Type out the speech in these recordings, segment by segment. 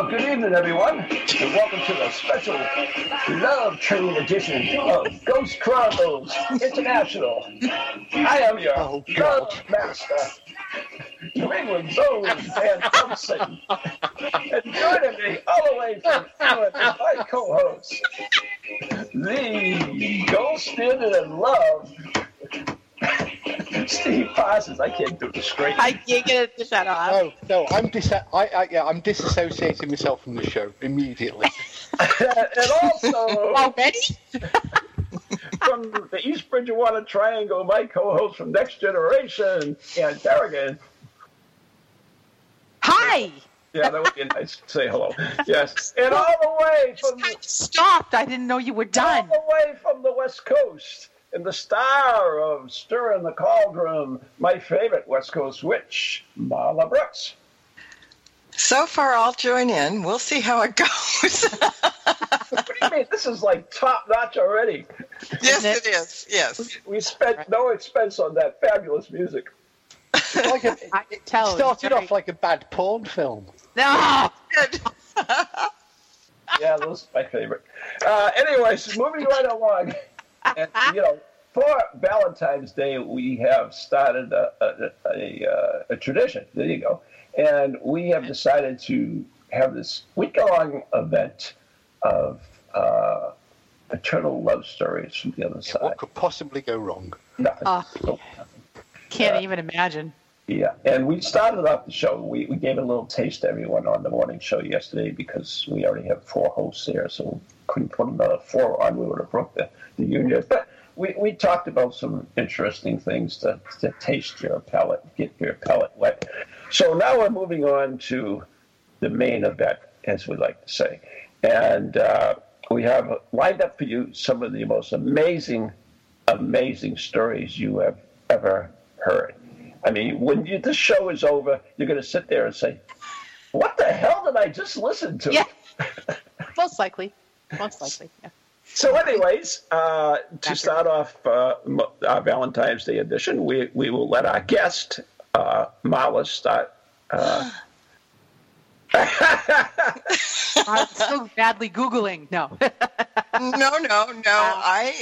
Well, good evening, everyone, and welcome to the special Love Train edition of Ghost Chronicles International. I am your Oh, love master, New England Bones Van Thompson. And joining me all the way from England is my co-host, the ghosted and love, Steve Parsons. I can't do the great. I can't get it to shut off. No, no, I'm dis- I, I, yeah, I'm disassociating myself from the show immediately. and also Already? from the East Bridgewater Triangle, my co-host from Next Generation, and Tarragon. Hi! Yeah, that would be nice to say hello. Yes, and all the way from I stopped. I didn't know you were done. all the way from the West Coast, and the star of Stirring the Cauldron, my favorite West Coast witch, Marla Brooks. So far, I'll join in. We'll see how it goes. What do you mean? This is like top notch already. yes, it? it is. Yes. We spent no expense on that fabulous music. It's like a, I it tell started very- off like a bad porn film. No! Yeah, those are my favorite. Uh, anyways, moving right along. And, you know, for Valentine's Day, we have started a, a, a, uh, a tradition. There you go. And we have decided to have this week long event of uh, eternal love stories from the other side. What could possibly go wrong? Nothing. Oh. So, Can't Yeah. even imagine. Yeah, and we started off the show. We, we gave a little taste to everyone on the morning show yesterday because we already have four hosts there, so couldn't put another four on. We would have broke the, the union. But we, we talked about some interesting things to, to taste your palate, get your palate wet. So now we're moving on to the main event, as we like to say. And uh, we have lined up for you some of the most amazing, amazing stories you have ever heard. I mean, when you, this show is over, you're going to sit there and say, "What the hell did I just listen to?" Yeah. Most likely. Most likely. Yeah. So, anyways, uh, to start off uh, our Valentine's Day edition, we we will let our guest uh, Marla start. Uh, I'm so badly Googling. No. No, no, no. I.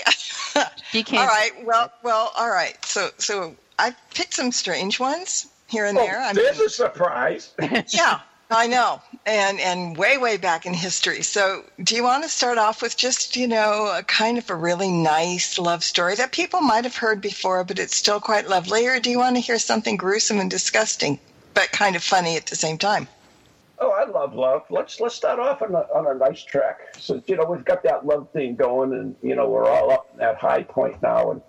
She can't. all right. Well, well. All right. So, so I picked some strange ones here and oh, there. oh, I there's mean, a surprise. yeah, I know, and and way way back in history. So, do you want to start off with just you know a kind of a really nice love story that people might have heard before, but it's still quite lovely, or do you want to hear something gruesome and disgusting, but kind of funny at the same time? Oh, I love love. Let's let's start off on a, on a nice track. So you know we've got that love thing going, and you know we're all up in that high point now, and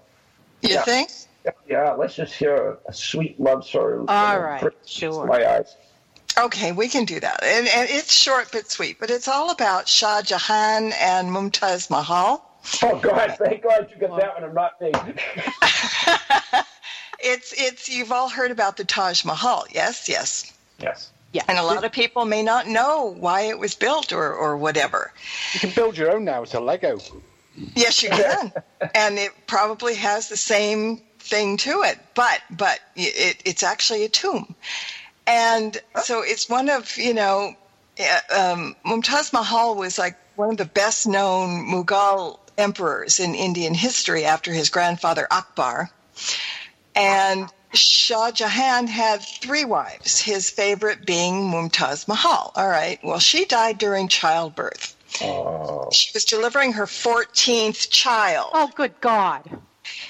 You Yeah. think? Yeah, let's just hear a, a sweet love story. All right, Brings sure. My eyes. Okay, we can do that. And, and it's short but sweet, but it's all about Shah Jahan and Mumtaz Mahal. Oh God, thank God you got that one and not me. It's it's you've all heard about the Taj Mahal, yes, yes. yes. Yeah. And a lot of people may not know why it was built or, or whatever. You can build your own now. It's a Lego. Yes, you can. and it probably has the same thing to it, but but it, it's actually a tomb. And so it's one of, you know, uh, um, Mumtaz Mahal was like one of the best known Mughal emperors in Indian history after his grandfather Akbar. And Shah Jahan had three wives, his favorite being Mumtaz Mahal. All right. Well, she died during childbirth. Oh. She was delivering her 14th child. Oh, good God.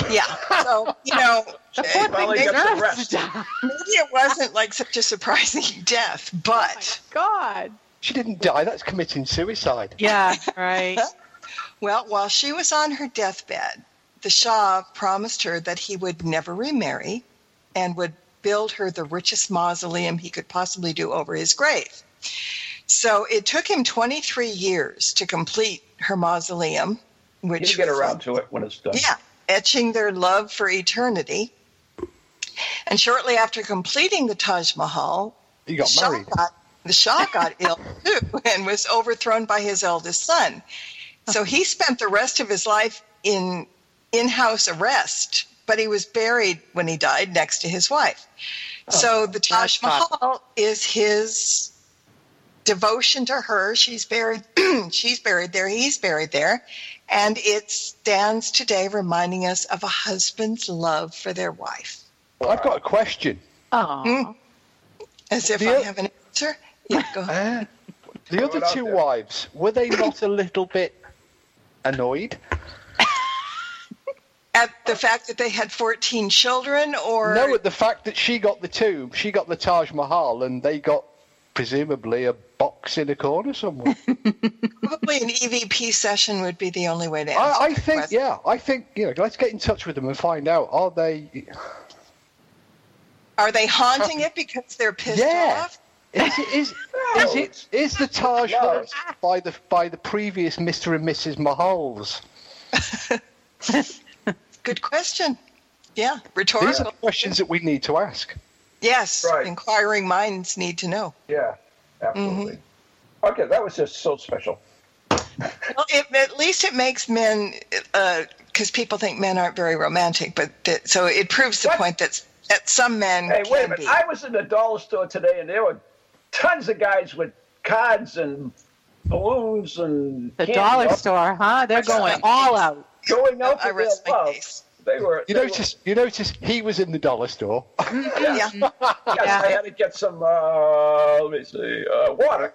Yeah. So, you know, The Hey, poor finally thing got some rest. maybe it wasn't like such a surprising death, oh but God. She didn't die. That's committing suicide. Yeah, right. well, while she was on her deathbed, the Shah promised her that he would never remarry and would build her the richest mausoleum he could possibly do over his grave. So it took him 23 years to complete her mausoleum, which You get was- around to it when it's done. yeah, etching their love for eternity. And shortly after completing the Taj Mahal, He got Shah married. got, the Shah got ill too and was overthrown by his eldest son. So he spent the rest of his life in in-house arrest, but he was buried when he died next to his wife. Oh, so the Taj Taj Mahal is his devotion to her. She's buried she's buried there, he's buried there, and it stands today reminding us of a husband's love for their wife. I've got a question. Oh, As if The I o- have an answer. Yeah, go ahead. Uh, the other two there. wives, were they not a little bit annoyed? At the fact that they had 14 children, or No, at the fact that she got the tomb, she got the Taj Mahal, and they got presumably a box in a corner somewhere. probably an EVP session would be the only way to answer I, I that think, question. yeah, I think, you know, let's get in touch with them and find out. Are they? Are they haunting it because they're pissed Yeah. off? Is it is, is it is the Taj No. by the by the previous Mr. and Mrs. Mahals? Good question. Yeah, rhetorical. These are the questions that we need to ask. Yes, Right. inquiring minds need to know. Yeah, absolutely. Mm-hmm. Okay, that was just so special. Well, it, at least it makes men, uh, because people think men aren't very romantic, but that, so it proves the What? point that, that some men Hey, can wait a minute. be. I was in the dollar store today, and there were tons of guys with cards and balloons and the candy dollar all- store, huh? They're going all out. going out I for their love. case. They were. You they notice you notice he was in the dollar store. Were, Yeah. yes, Yeah. I had to get some. Uh, let me see. Uh, water.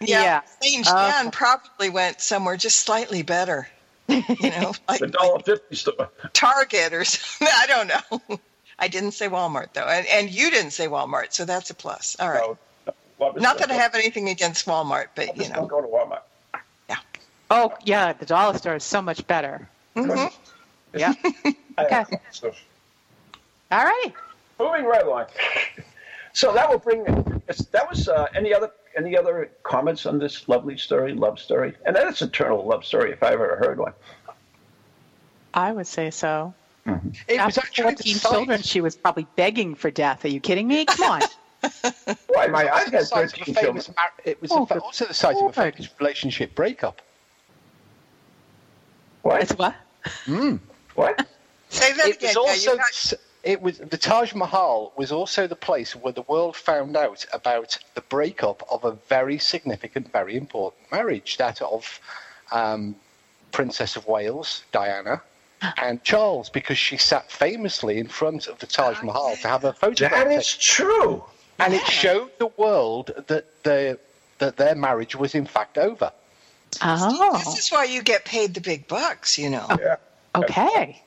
Yeah, Yeah. Saint Uh, probably went somewhere just slightly better. You know, like, the dollar fifty store. Target or something. I don't know. I didn't say Walmart though, and, and you didn't say Walmart, so that's a plus. All right. No, no, Not that I have anything against Walmart, but you know. don't go to Walmart. Yeah. Oh, yeah, the dollar store is so much better. Mhm. Yeah. Okay. stuff. All right. Moving right along. So that will bring. That was uh, any other any other comments on this lovely story, love story, and that is eternal love story if I ever heard one. I would say so. It was After actually 14 children, she was probably begging for death. Are you kidding me? Come on. Why, my, it was I've the had site of a thirteen children. famous mar- It was Oh, the fa- also the site of a famous relationship breakup. What? It's what? What? Say that It again. was also you're not- it was the Taj Mahal was also the place where the world found out about the breakup of a very significant, very important marriage, that of um, Princess of Wales Diana and Charles, because she sat famously in front of the Taj Mahal to have a photograph. That taken. is true. and it showed the world that their that their marriage was in fact over. Oh, This is why you get paid the big bucks, you know. Yeah. Okay.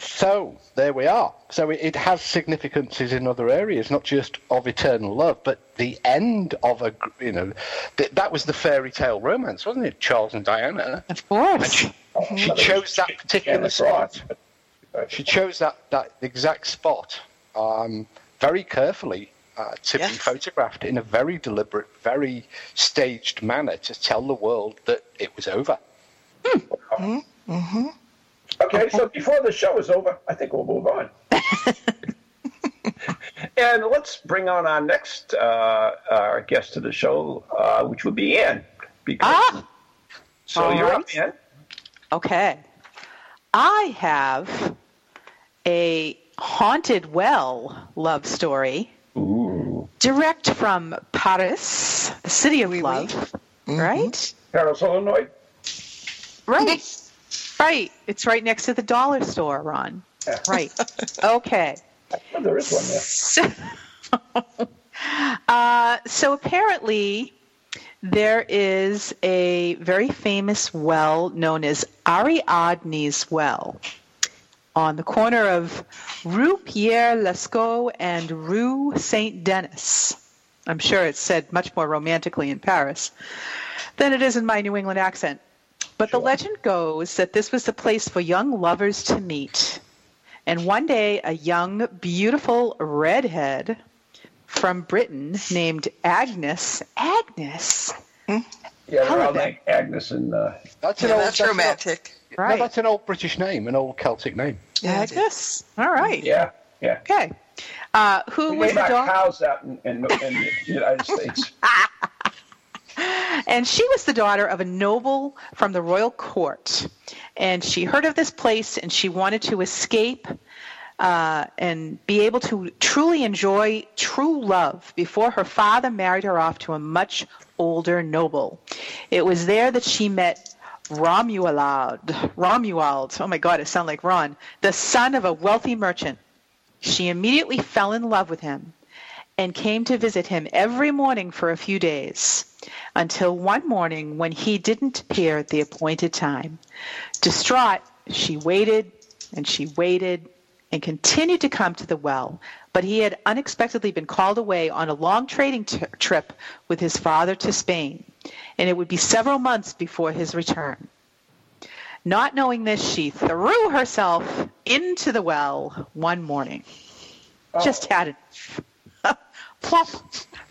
So there we are. So it, it has significances in other areas, not just of eternal love, but the end of a you know th- that was the fairy tale romance, wasn't it? Charles and Diana. Of And course. she, she chose that particular and a cross. spot. She chose that that exact spot um, very carefully. Uh, to Yes. be photographed in a very deliberate, very staged manner to tell the world that it was over. Okay, so before the show is over, I think we'll move on. and let's bring on our next uh, our guest to the show, uh, which would be Ann. Because, Ah, so all you're right. up, Ann. okay. I have a haunted well love story Ooh. direct from Paris, the city of Oui, oui. love. Right? Paris, Illinois. Right. right. It's right next to the dollar store, Ron. Yeah. Right. Okay. Oh, there is one there. So, uh, so apparently, there is a very famous well known as Ariadne's Well on the corner of Rue Pierre Lescaut and Rue Saint Denis. I'm sure it's said much more romantically in Paris than it is in my New England accent. But the legend goes that this was the place for young lovers to meet And one day, a young, beautiful redhead from Britain named Agnes, Agnes, Yeah, they're all like Agnes and uh, That's an Yeah, old. that's an- romantic. no, right? that's an old British name, an old Celtic name. Yeah, it is. Agnes. All right. yeah, yeah. Okay. Uh, who We was the our daughter? cows out in, in, in the United States. And she was the daughter of a noble from the royal court. And she heard of this place and she wanted to escape uh, and be able to truly enjoy true love before her father married her off to a much older noble. It was there that she met Romuald. Romuald. Oh my God, it sounds like Ron. The son of a wealthy merchant. She immediately fell in love with him and came to visit him every morning for a few days, until one morning when he didn't appear at the appointed time. Distraught, she waited and she waited and continued to come to the well, but he had unexpectedly been called away on a long trading t- trip with his father to Spain, and it would be several months before his return. Not knowing this, she threw herself into the well one morning. Oh. Just had enough. Plop.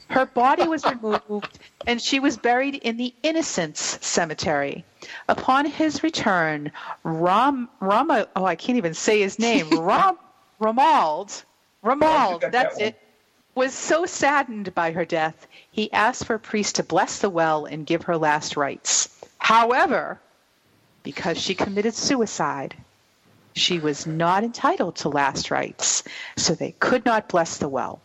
Her body was removed, and she was buried in the Innocents Cemetery. Upon his return, Ram, Rama, oh, I can't even say his name, Ram, Ramald, Ramald, got that's that it, was so saddened by her death, he asked for a priest to bless the well and give her last rites. However, because she committed suicide, she was not entitled to last rites, so they could not bless the well.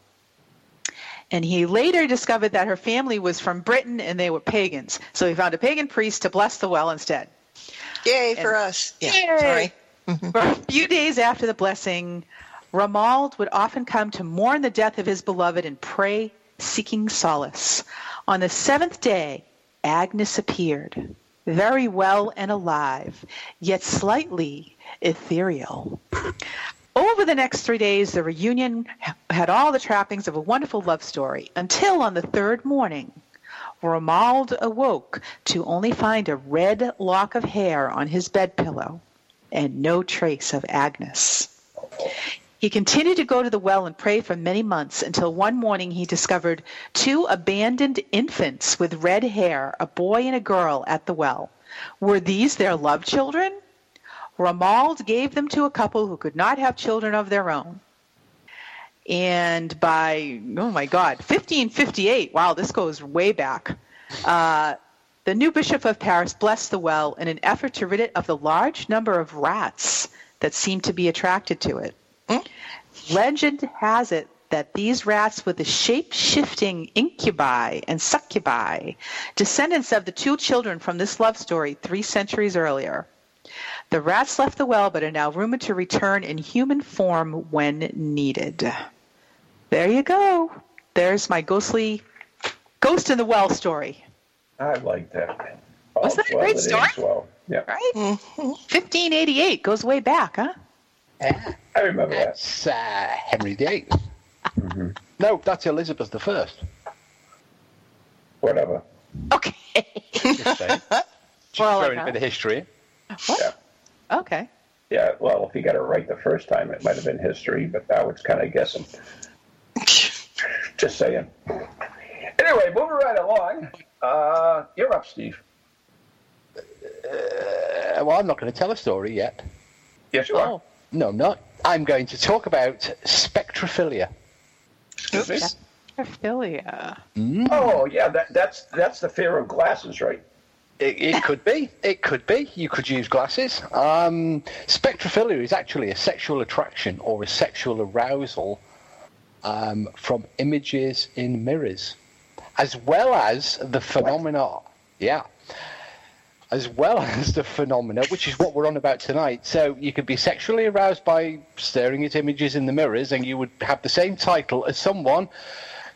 And he later discovered that her family was from Britain and they were pagans. So he found a pagan priest to bless the well instead. Yay for us. Yeah. Yay! Sorry. For a few days after the blessing, Ramald would often come to mourn the death of his beloved and pray, seeking solace. On the seventh day, Agnes appeared, very well and alive, yet slightly ethereal. Over the next three days, the reunion had all the trappings of a wonderful love story until on the third morning, Ramald awoke to only find a red lock of hair on his bed pillow and no trace of Agnes. He continued to go to the well and pray for many months until one morning he discovered two abandoned infants with red hair, a boy and a girl, at the well. Were these their love children? Ramald gave them to a couple who could not have children of their own. And by, oh my God, 1558, wow, this goes way back, uh, the new bishop of Paris blessed the well in an effort to rid it of the large number of rats that seemed to be attracted to it. Legend has it that these rats were the shape shifting incubi and succubi, descendants of the two children from this love story three centuries earlier. The rats left the well but are now rumored to return in human form when needed. There you go. There's my ghostly ghost in the well story. I like that. Wasn't that a great story? Well, yeah, Right? 1588 goes way back, huh? Yeah, I remember that. that's uh, Henry VIII. No, that's Elizabeth the First. Whatever. Okay. Just saying. Just Well, throwing like a bit of history. Yeah. Okay. Yeah, well, if you got it right the first time, it might have been history, but now it's kind of guessing. Just saying. Anyway, moving right along. Uh, you're up, Steve. Uh, well, I'm not going to tell a story yet. Yes, you are. Oh, No, I'm not. I'm going to talk about spectrophilia. Excuse me? Ophelia. Oh, yeah, that, that's that's the fear of glasses, right? It, it could be. It could be. You could use glasses. Um, spectrophilia is actually a sexual attraction or a sexual arousal um, from images in mirrors, as well as the phenomena. Yeah. As well as the phenomena, which is what we're on about tonight. So you could be sexually aroused by staring at images in the mirrors, and you would have the same title as someone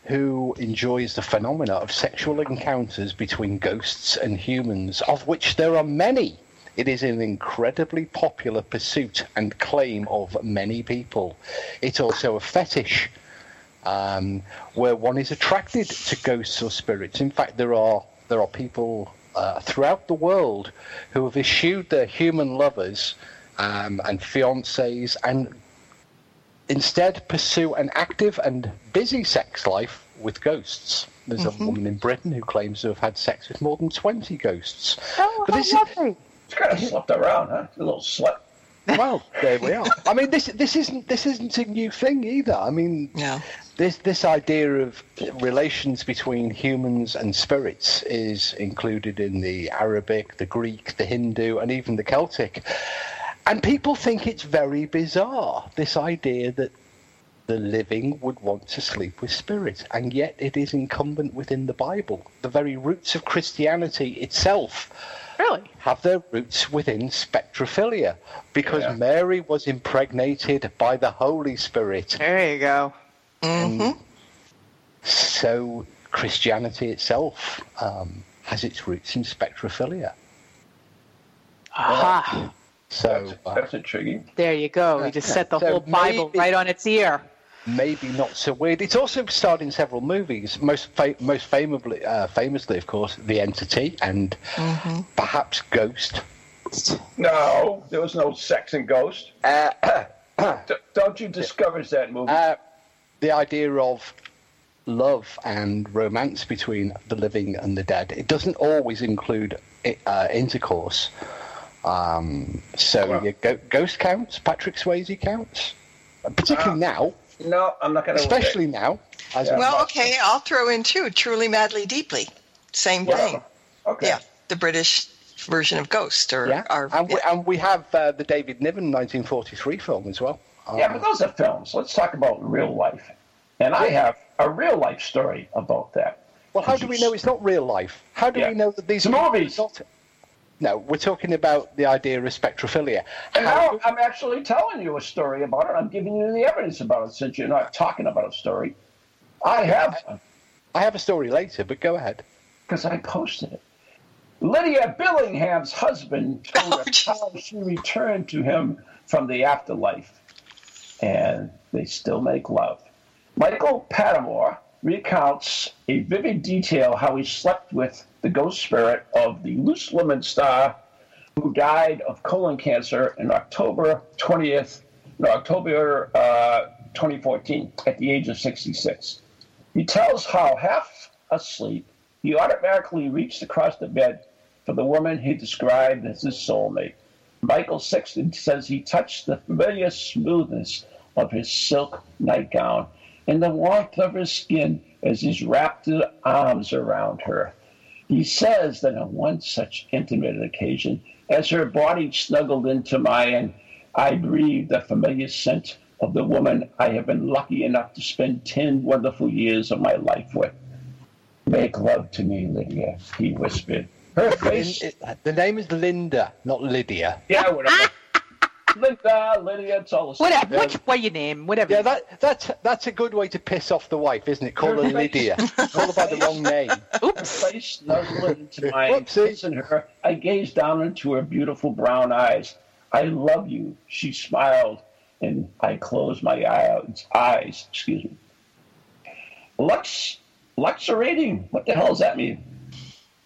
who enjoys the phenomena of sexual encounters between ghosts and humans, of which there are many. It is an incredibly popular pursuit and claim of many people. It's also a fetish um, where one is attracted to ghosts or spirits. In fact, there are there are people uh, throughout the world who have eschewed their human lovers um, and fiancés and instead pursue an active and busy sex life with ghosts. There's a mm-hmm. woman in Britain who claims to have had sex with more than 20 ghosts. Oh, But how this is- lovely. It's kind of slept around, huh? A little slut. Well, there we are. I mean, this this isn't this isn't a new thing either. I mean, No. this this idea of relations between humans and spirits is included in the Arabic, the Greek, the Hindu, and even the Celtic. And people think it's very bizarre this idea that the living would want to sleep with spirits, and yet it is incumbent within the Bible. The very roots of Christianity itself Really? have their roots within spectrophilia because Yeah. Mary was impregnated by the Holy Spirit. There you go. hmm So Christianity itself um, has its roots in spectrophilia. Aha. So That's, uh, that's intriguing. There you go. You just set the So whole Bible maybe- right on its ear. maybe not so weird. It's also starred in several movies. Most fa- most famously, uh, famously, of course, The Entity and perhaps Ghost. No, there was no sex and ghost. D- don't you discover that movie? Uh, the idea of love and romance between the living and the dead. It doesn't always include uh, intercourse. Um, so Well- yeah, go- Ghost counts, Patrick Swayze counts, Uh, particularly now, no, I'm not going to. especially now. As Yeah. a- Well, okay, I'll throw in too. Truly, madly, deeply. Same thing. Okay. Yeah, the British version of Ghost, or yeah, our, and, we, and we have uh, the David Niven 1943 film as well. Yeah, Um, but those are films. Let's talk about real life. And I have a real life story about that. well, how do we know it's not real life? How do Yeah. we know that these It's are movies. not- No, we're talking about the idea of spectrophilia. And now I'm actually telling you a story about it. I'm giving you the evidence about it since you're not talking about a story. I have I have a story later, but go ahead. because I posted it. Lydia Bellingham's husband told Oh, her how she returned to him from the afterlife, and they still make love. Michael Pattemore recounts a vivid detail how he slept with the ghost spirit of the Loose Woman star who died of colon cancer in October 20th, no, October uh, 2014 at the age of 66. He tells how half asleep, he automatically reached across the bed for the woman he described as his soulmate. Michael Sexton says he touched the familiar smoothness of his silk nightgown and the warmth of her skin as he wrapped his arms around her. He says that on one such intimate occasion, as her body snuggled into mine, I breathed the familiar scent of the woman I have been lucky enough to spend 10 wonderful years of my life with. Make love to me, Lydia, he whispered. Her face. The name is Linda, not Lydia. Yeah, whatever. Linda, Lydia, it's all the same. Whatever. Which what you name? Whatever. Yeah, that that's that's a good way to piss off the wife, isn't it? Call her Lydia. Call her by the wrong name. Oops. face snuggled into mine, Whoopsie. kissing her. I gazed down into her beautiful brown eyes. I love you, she smiled, and I closed my eyes. eyes excuse me. Lux, luxuriating. What the hell does that mean?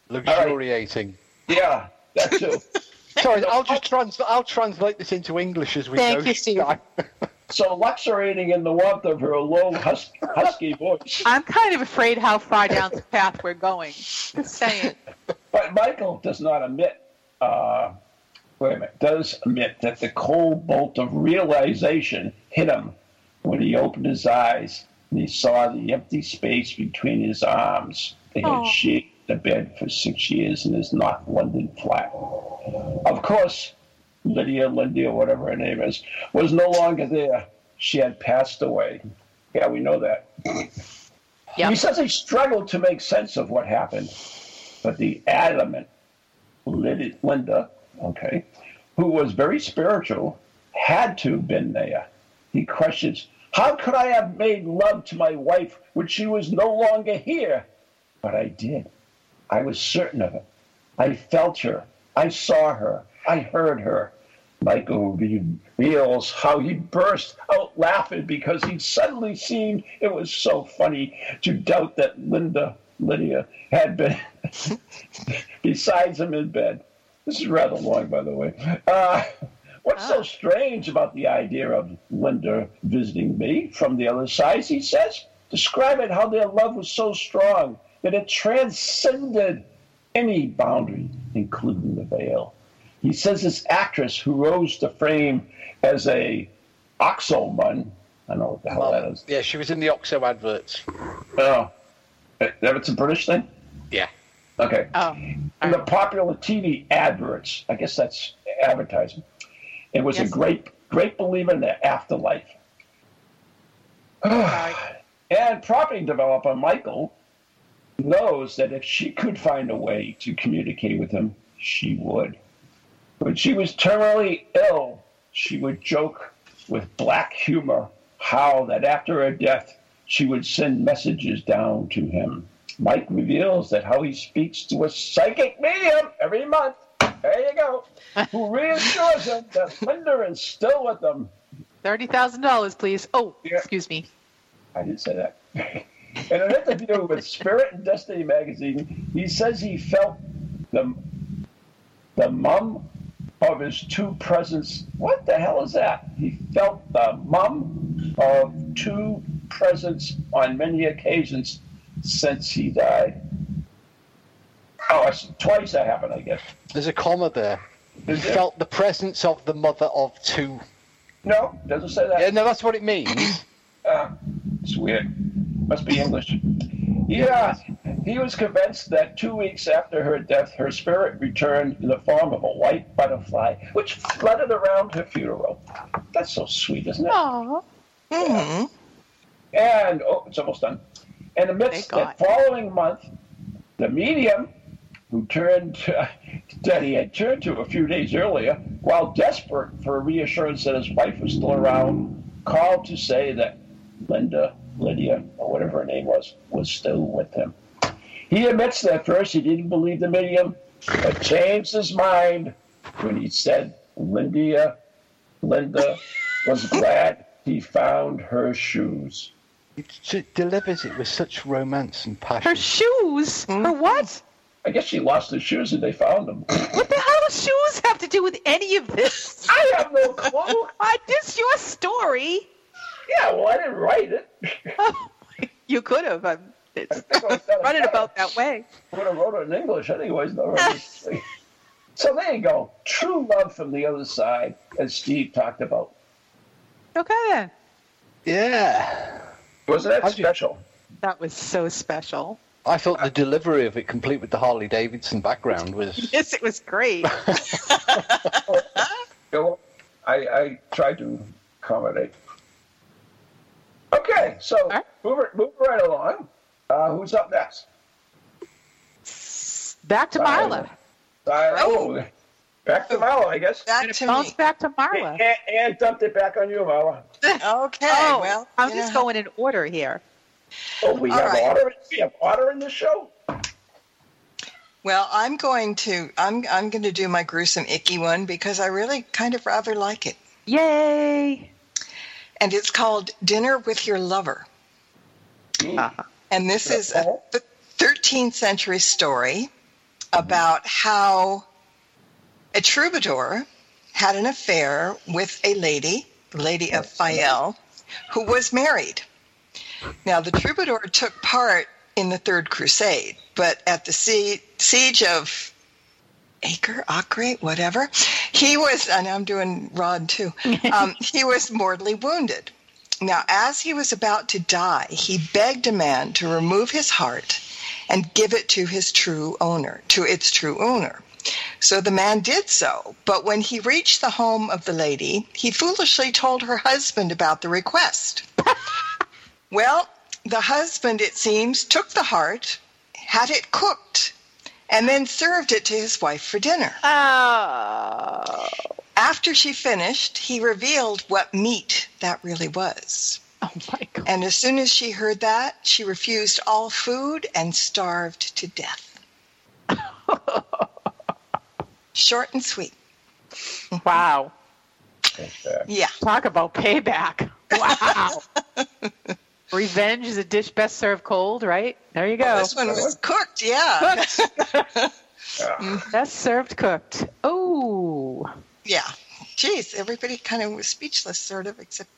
Luxuriating. Yeah, that too. Sorry, I'll just trans. I'll translate this into English as we Thank go. you, Steve. so luxuriating in the warmth of her low, hus- husky voice. I'm kind of afraid how far down the path we're going. Just saying. But Michael does not admit, uh, wait a minute, does admit that the cold bolt of realization hit him when he opened his eyes and he saw the empty space between his arms. They had Aw. shared the bed for six years in his not London flat. Of course, Lydia, Lindy, or whatever her name is, was no longer there. She had passed away. Yeah, we know that. Yep. He says he struggled to make sense of what happened, but the adamant Linda, okay, who was very spiritual, had to have been there. He questions, How could I have made love to my wife when she was no longer here? But I did. I was certain of it. I felt her. I saw her. I heard her. Michael reveals how he burst out laughing because he suddenly seemed it was so funny to doubt that Linda, Lydia, had been besides him in bed. This is rather long, by the way. Uh, What's so strange about the idea of Linda visiting me from the other side, he says, describe it how their love was so strong that it transcended any boundary, including the veil. He says this actress who rose to fame as a Oxo mum, I don't know what the hell that is. Yeah, she was in the Oxo adverts. Oh, it's a British thing? Yeah. Okay. Oh, In the popular TV adverts, I guess that's advertising. It was Yes. a great, great believer in the afterlife. and property developer Michael knows that if she could find a way to communicate with him, she would. When she was terminally ill, she would joke with black humor how that after her death, she would send messages down to him. Mike reveals that how he speaks to a psychic medium every month, there you go, who reassures him that Linda is still with them. thirty thousand dollars, please. Oh, Yeah. excuse me. I didn't say that. In an interview with Spirit and Destiny magazine, he says he felt the the mum of his two presents. What the hell is that? He felt the mum of two presents on many occasions since he died. Oh, twice that happened, I guess. There's a comma there. He felt the presence of the mother of two. No, doesn't say that. Yeah, no, that's what it means. Uh, it's weird. Must be English. Yeah, he was convinced that two weeks after her death, her spirit returned in the form of a white butterfly, which fluttered around her funeral. That's so sweet, isn't it? Oh, hmm And, oh, it's almost done. And amidst Thank the following month, the medium who turned that he had turned to a few days earlier, while desperate for reassurance that his wife was still around, called to say that Linda, Lydia, or whatever her name was, was still with him. He admits that first he didn't believe the medium, but changed his mind when he said Linda, Linda was glad he found her shoes. She delivers it with such romance and passion. her shoes. Her what? I guess she lost her shoes and they found them. What the hell do shoes have to do with any of this? I have no clue. Uh, this your story. Yeah, well, I didn't write it. You could have. Um, it's I think I was done running it. about that way. I would have wrote it in English anyways. No, so there you go. True love from the other side, as Steve talked about. Okay then. Yeah. Wasn't that How'd you- special? That was so special. I thought the delivery of it, complete with the Harley Davidson background, was. Yes, it was great. You know, I, I tried to accommodate. Okay, so right. move, it, move right along. Uh, who's up next? Back to Marla. Uh, oh, back to Marla, I guess. Back And it to bounce me. back to Marla. And, and dumped it back on you, Marla. Okay, oh, well, I'm you just going in order here. Oh, we All have right. order. We have order in the show. Well, I'm going to I'm I'm going to do my gruesome icky one because I really kind of rather like it, Yay! And it's called Dinner with Your Lover. Uh-huh. And this is a th- 13th century story about how a troubadour had an affair with a lady, Lady of Fayel, who was married. Now, the troubadour took part in the Third Crusade, but at the sie- siege of Acre, Acre, whatever, he was, and I'm doing Rod too, um, he was mortally wounded. Now, as he was about to die, he begged a man to remove his heart and give it to his true owner, to its true owner. So the man did so, but when he reached the home of the lady, he foolishly told her husband about the request. well, the husband, it seems, took the heart, had it cooked, and then served it to his wife for dinner. Oh. After she finished, he revealed what meat that really was. Oh my god. And as soon as she heard that, she refused all food and starved to death. Short and sweet. Wow. Yeah. Talk about payback. Wow. Revenge is a dish best served cold, right? There you go. Oh, this one was cooked, yeah. Mm, best served cooked. Oh. Yeah. geez, everybody kind of was speechless, sort of, except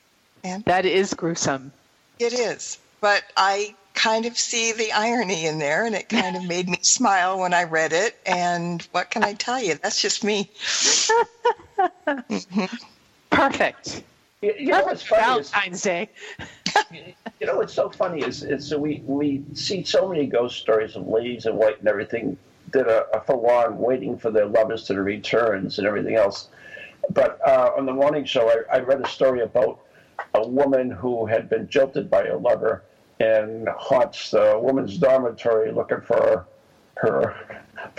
Anne. That is gruesome. It is, but I kind of see the irony in there, and it kind of made me smile when I read it. And what can I tell you? That's just me. Mm-hmm. Perfect. You, you know what's Perfect funny Valentine's Day. You know what's so funny is, is that we we see so many ghost stories of ladies in white and everything that are, are for long waiting for their lovers to returns and everything else. But uh, on the morning show, I, I read a story about a woman who had been jilted by a lover and haunts the woman's dormitory looking for her,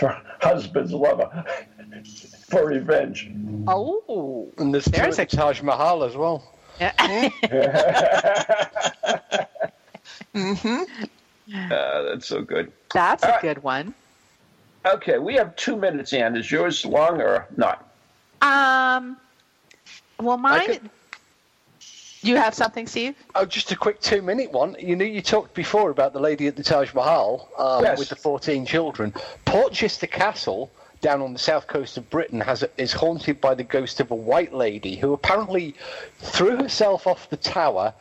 her husband's lover for revenge. Oh. And there's There's a- the Taj Mahal as well. Yeah. hmm Uh, that's so good. That's All a right. good one. Okay, we have two minutes, Ann. Is yours long or not? Um, well, mine. could- You have something, Steve? Oh, just a quick two-minute one. You know, you talked before about the lady at the Taj Mahal um, Yes. with the 14 children. Portchester Castle, down on the south coast of Britain, has is haunted by the ghost of a white lady who apparently threw herself off the tower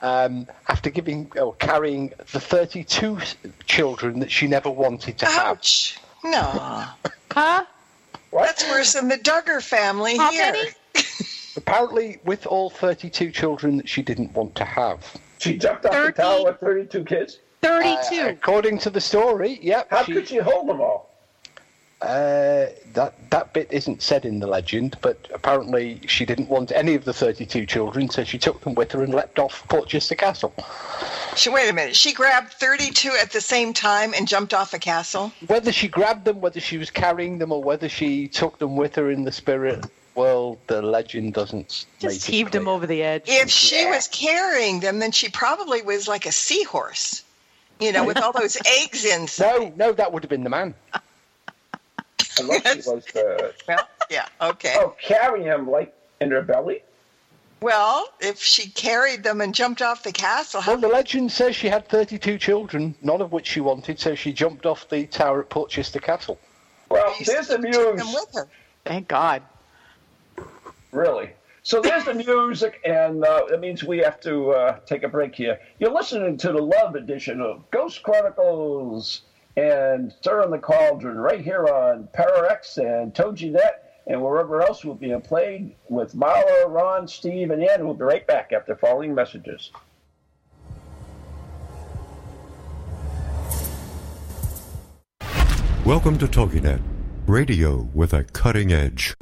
um, after giving or carrying the 32 children that she never wanted to have. Ouch. No. Huh? That's worse than the Duggar family How here. many? Apparently, with all 32 children that she didn't want to have. She jumped off Thirty- the tower with 32 kids. 32. Uh, according to the story, yep. How she- could she hold them all? Uh, that that bit isn't said in the legend, but apparently she didn't want any of the 32 children, so she took them with her and leapt off Portchester Castle. She, wait a minute. She grabbed 32 at the same time and jumped off a castle. Whether she grabbed them, whether she was carrying them, or whether she took them with her in the spirit world, the legend doesn't. Just it heaved him clear. over the edge. If she was carrying them, then she probably was like a seahorse, you know, with all those eggs inside. No, no, that would have been the man. Unless Yes. she was the. Well, yeah, okay. Oh, carry him like in her belly? Well, if she carried them and jumped off the castle, how Well, the legend says she had 32 children, none of which she wanted, so she jumped off the tower at Portchester Castle. Well, you there's the took them muse. with her? Thank God. Really. So there's the music, and uh, that means we have to uh, take a break here. You're listening to the Love edition of Ghost Chronicles and Stirring the Cauldron right here on ParaX and TogiNet and wherever else we'll be played with Marla, Ron, Steve, and Ann. We'll be right back after following messages. Welcome to TogiNet, radio with a cutting edge.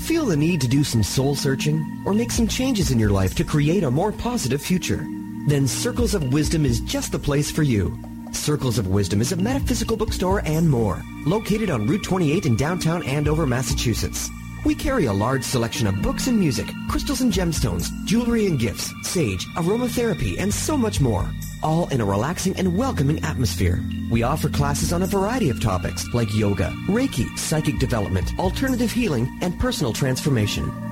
Feel the need to do some soul searching or make some changes in your life to create a more positive future? Then Circles of Wisdom is just the place for you. Circles of Wisdom is a metaphysical bookstore and more, located on Route 28 in downtown Andover, Massachusetts. We carry a large selection of books and music, crystals and gemstones, jewelry and gifts, sage, aromatherapy, and so much more, all in a relaxing and welcoming atmosphere. We offer classes on a variety of topics like yoga, Reiki, psychic development, alternative healing, and personal transformation.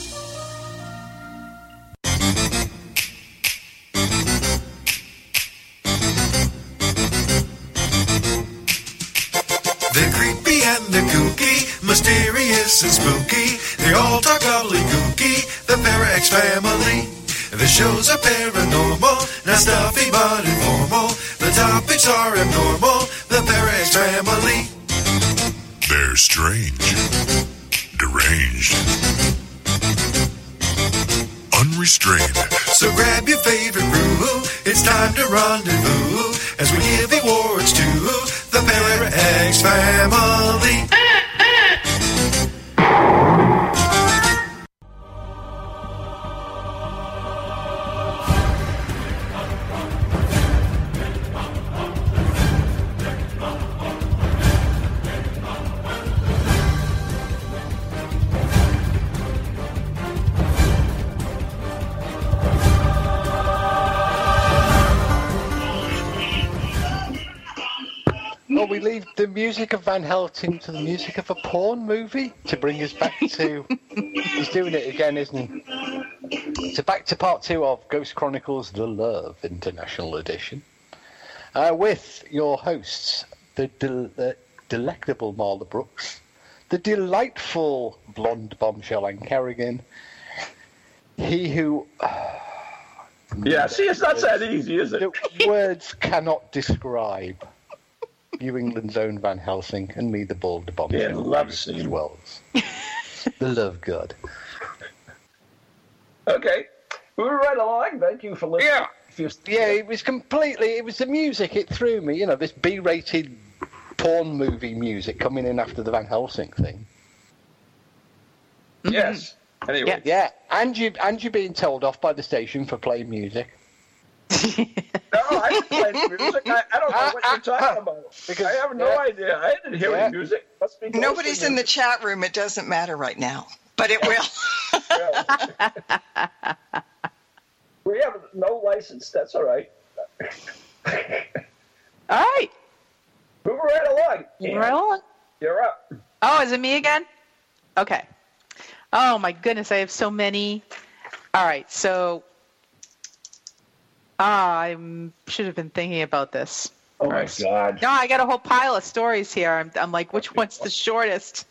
And spooky. They all talk gobbledygooky, the Parax family. The shows are paranormal, Van Helsing to the music of a porn movie to bring us back to? he's doing it again, isn't he? So back to part two of Ghost Chronicles: The Love International Edition, uh, with your hosts, the, del- the delectable Marla Brooks, the delightful blonde bombshell Ann Kerrigan, he who. Yeah, see, it's not that easy, is it? The words cannot describe New England's own Van Helsing and me, the bald bombshell. Yeah, love Bruce scene. Wells. the love god. Okay. Moving right along. Thank you for listening. Yeah. Yeah, it was completely. It was the music. It threw me. You know, this B-rated porn movie music coming in after the Van Helsing thing. Yes. Mm-hmm. Anyway. Yeah. Yeah, and you and you being told off by the station for playing music. No, I didn't play any music. I, I don't know what you're talking about. Because- I have no yeah. idea. I didn't hear Yeah. any music. Must be Nobody's in the chat room. It doesn't matter right now, but it will. We have no license. That's all right. All right. Move right along. Ian. Right on. You're up. Oh, is it me again? Okay. Oh my goodness, I have so many. All right, so ah, I should have been thinking about this. Oh my God. No, I got a whole pile of stories here. I'm, I'm like, which one's the shortest?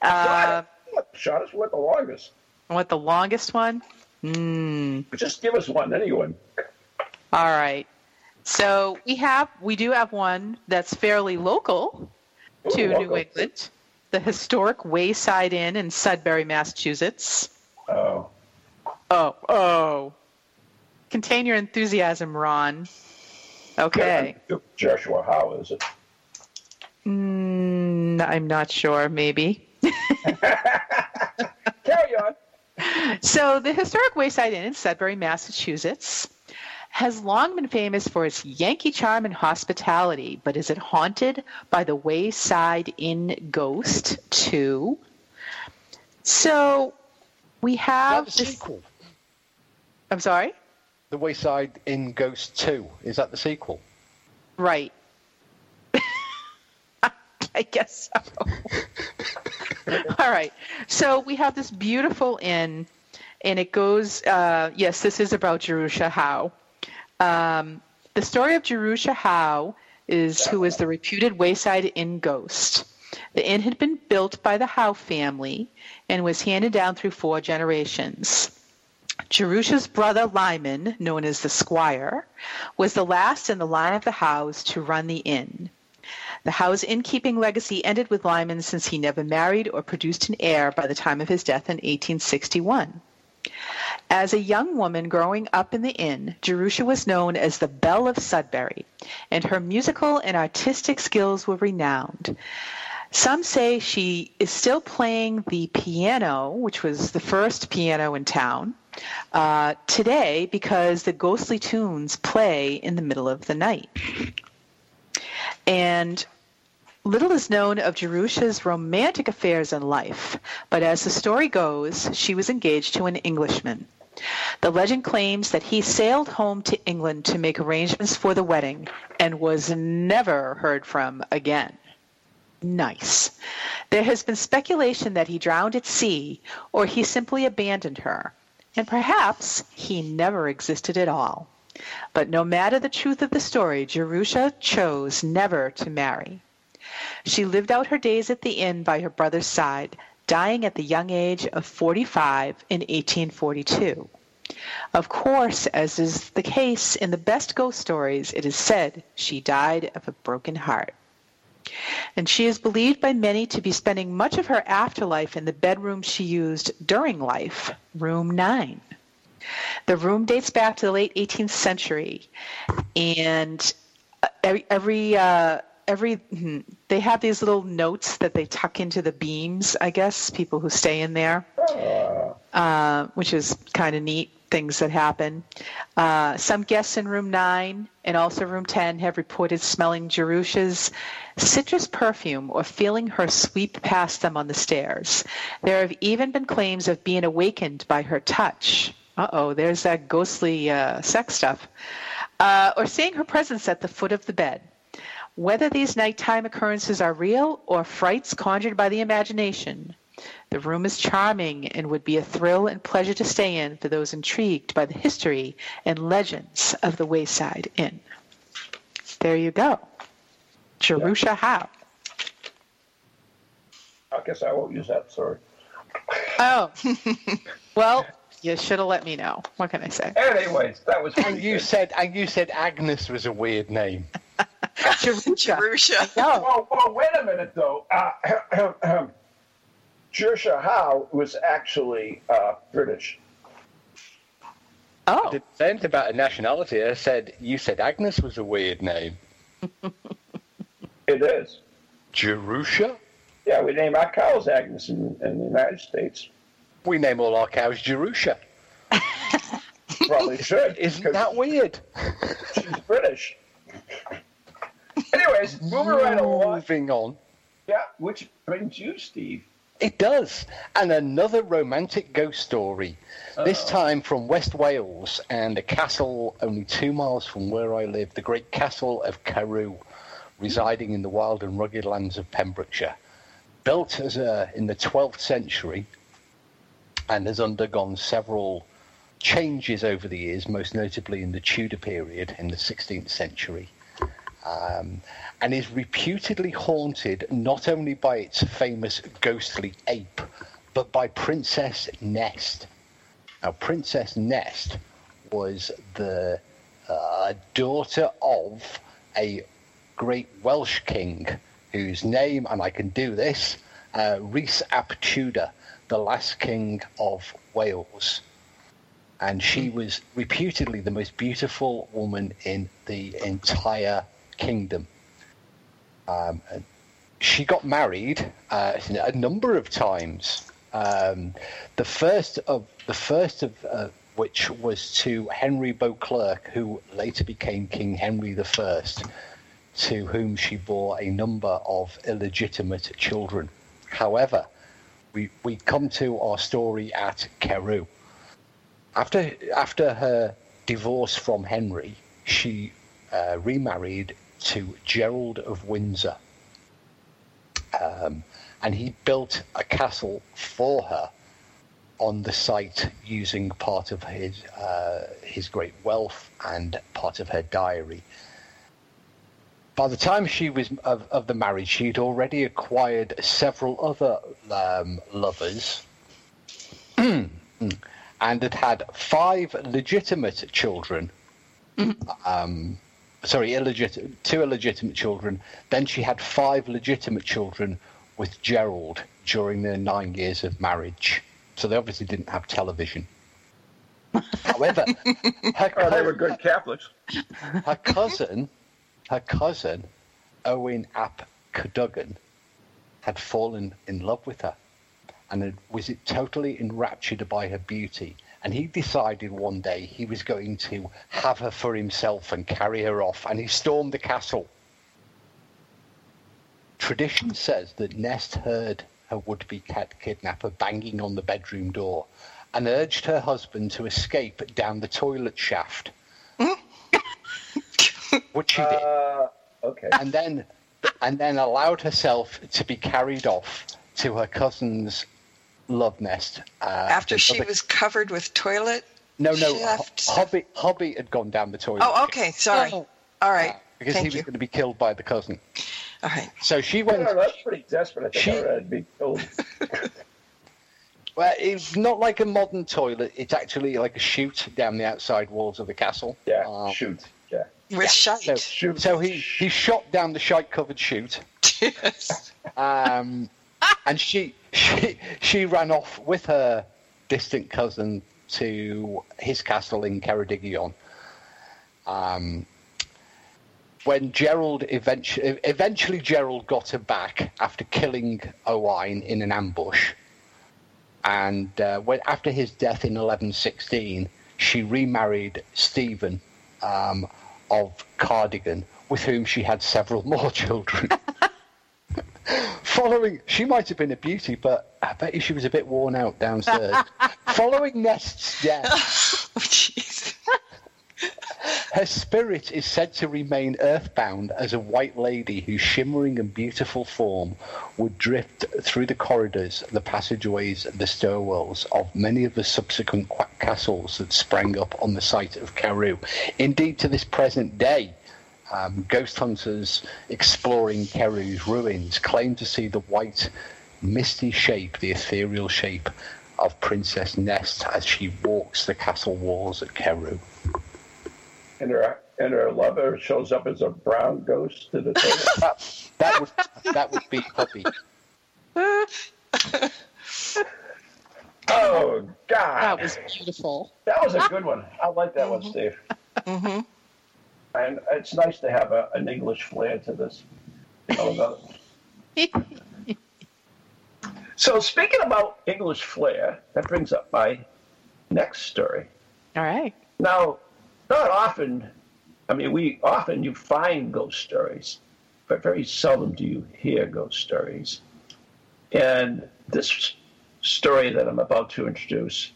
Uh, What shot us with the longest? what the longest one? Hmm. Just give us one, anyone. All right. So we have, we do have one that's fairly local to Ooh, New. England, the historic Wayside Inn in Sudbury, Massachusetts. Oh. Oh, oh. Contain your enthusiasm, Ron. Okay. Joshua how is it? Mm, I'm not sure, maybe. Carry on. So, the historic Wayside Inn in Sudbury, Massachusetts, has long been famous for its Yankee charm and hospitality, but is it haunted by the Wayside Inn ghost too? So, we have the this. sequel? I'm sorry? The Wayside Inn Ghost 2. Is that the sequel? Right. I guess so. All right. So we have this beautiful inn, and it goes, uh, yes, this is about Jerusha Howe. Um, the story of Jerusha Howe is who is the reputed Wayside Inn ghost. The inn had been built by the Howe family and was handed down through four generations. Jerusha's brother Lyman, known as the Squire, was the last in the line of the house to run the inn. The house innkeeping legacy ended with Lyman since he never married or produced an heir by the time of his death in 1861. As a young woman growing up in the inn, Jerusha was known as the Belle of Sudbury, and her musical and artistic skills were renowned. Some say she is still playing the piano, which was the first piano in town, uh, today because the ghostly tunes play in the middle of the night. And little is known of Jerusha's romantic affairs in life, but as the story goes, she was engaged to an Englishman. The legend claims that he sailed home to England to make arrangements for the wedding and was never heard from again. Nice. There has been speculation that he drowned at sea or he simply abandoned her, and perhaps he never existed at all. But no matter the truth of the story, Jerusha chose never to marry. She lived out her days at the inn by her brother's side, dying at the young age of 45 in 1842. Of course, as is the case in the best ghost stories, it is said she died of a broken heart. And she is believed by many to be spending much of her afterlife in the bedroom she used during life, room 9. The room dates back to the late 18th century, and every every uh, every hmm, they have these little notes that they tuck into the beams. I guess people who stay in there, uh, which is kind of neat. Things that happen. Uh, some guests in room nine and also room ten have reported smelling Jerusha's citrus perfume or feeling her sweep past them on the stairs. There have even been claims of being awakened by her touch. Uh oh, there's that ghostly uh, sex stuff. Uh, or seeing her presence at the foot of the bed. Whether these nighttime occurrences are real or frights conjured by the imagination, the room is charming and would be a thrill and pleasure to stay in for those intrigued by the history and legends of the Wayside Inn. There you go. Jerusha Howe. I guess I won't use that. Sorry. Oh, well, you should have let me know. What can I say? Anyways, that was. And you good. said and you said Agnes was a weird name. Jerusha. Jerusha. No. Whoa, whoa, wait a minute, though. Uh, Jerusha Howe was actually uh, British. I Oh, didn't say anything about a nationality. I said you said Agnes was a weird name. It is. Jerusha? Yeah, we name our cows Agnes in, in the United States. We name all our cows Jerusha. Probably should. Isn't that weird? She's British. Anyways, moving right along. Moving on. Yeah, which brings you, Steve. It does. And another romantic ghost story. This time from West Wales and a castle only two miles from where I live, the great castle of Carew, residing in the wild and rugged lands of Pembrokeshire. Built as a, in the 12th century and has undergone several changes over the years, most notably in the Tudor period in the 16th century um, and is reputedly haunted not only by its famous ghostly ape, but by Princess Nest. Now, Princess Nest was the uh, daughter of a great Welsh king whose name, and I can do this, uh, Rhys ap Tudor, the last king of Wales and she was reputedly the most beautiful woman in the entire kingdom. Um, she got married uh, a number of times. Um, the first of the first of uh, which was to Henry Beauclerc, who later became King Henry I, to whom she bore a number of illegitimate children. However, we, we come to our story at Carew. After after her divorce from Henry, she uh, remarried to Gerald of Windsor, um, and he built a castle for her on the site using part of his uh, his great wealth and part of her diary. By the time she was of, of the marriage, she'd already acquired several other um, lovers and had had five legitimate children. Um, sorry, illegitimate, two illegitimate children. Then she had five legitimate children with Gerald during their nine years of marriage. So they obviously didn't have television. However, her, Oh, they were good Catholics. her cousin, her cousin, Owen ap Cadogan, had fallen in love with her and was it totally enraptured by her beauty. And he decided one day he was going to have her for himself and carry her off, and he stormed the castle. Tradition says that Nest heard her would-be cat kidnapper banging on the bedroom door and urged her husband to escape down the toilet shaft. Which she did Uh, okay. and then and then allowed herself to be carried off to her cousin's love nest. Uh, After she another- was covered with toilet. no no shaft. Ho- Hobby Hobby had gone down the toilet. Oh, okay. Sorry. Oh. All right. because Thank he was you. going to be killed by the cousin. All right. So she Yeah, went. that's pretty desperate. I think She- I would be killed. Well, it's not like a modern toilet. It's actually like a chute down the outside walls of the castle. Yeah, Um, shoot. Yeah. With So, shite. Shoot. so he, he shot down the shite covered chute. yes. Um, and she, she she ran off with her distant cousin to his castle in Ceredigion. Um, when Gerald eventually eventually Gerald got her back after killing Owain in an ambush, and uh, when after his death in 1116, she remarried Stephen um, of Cardigan, with whom she had several more children. Following, she might have been a beauty, but I bet you she was a bit worn out downstairs. Following Nest's death, Oh, jeez. Her spirit is said to remain earthbound as a white lady whose shimmering and beautiful form would drift through the corridors, the passageways, and the stairwells of many of the subsequent qu- castles that sprang up on the site of Carew. Indeed, to this present day, um, ghost hunters exploring Carew's ruins claim to see the white, misty shape, the ethereal shape of Princess Nest as she walks the castle walls at Carew. And her and her lover shows up as a brown ghost to the table. That, that would that would be Puppy. oh God, That was beautiful. That was a good one. I like that one, Steve. Mm-hmm. And it's nice to have a, an English flair to this. You know, so speaking about English flair, that brings up my next story. All right. Now, not often, I mean, we often you find ghost stories, but very seldom do you hear ghost stories. And this story that I'm about to introduce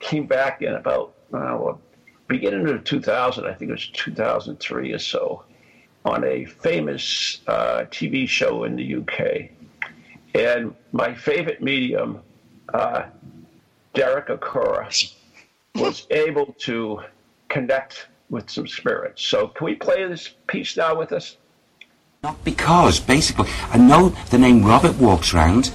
came back in about, uh, well, beginning of 2000, I think it was 2003 or so, on a famous uh, TV show in the UK. And my favorite medium, uh, Derek Acorah, was able to connect with some spirits. So, can we play this piece now with us? Not because, basically, I know the name Robert walks round,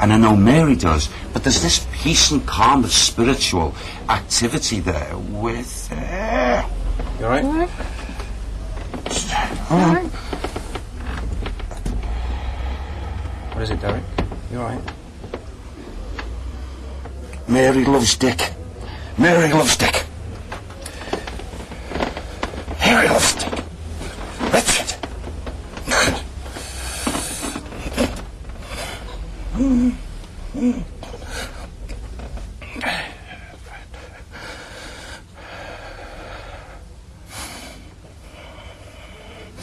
and I know Mary does, but there's this peace and calm of spiritual activity there with. Uh, you alright? Alright. What is it, Derek? You alright? Mary loves Dick. Mary loves Dick. Mary loves Dick. Richard.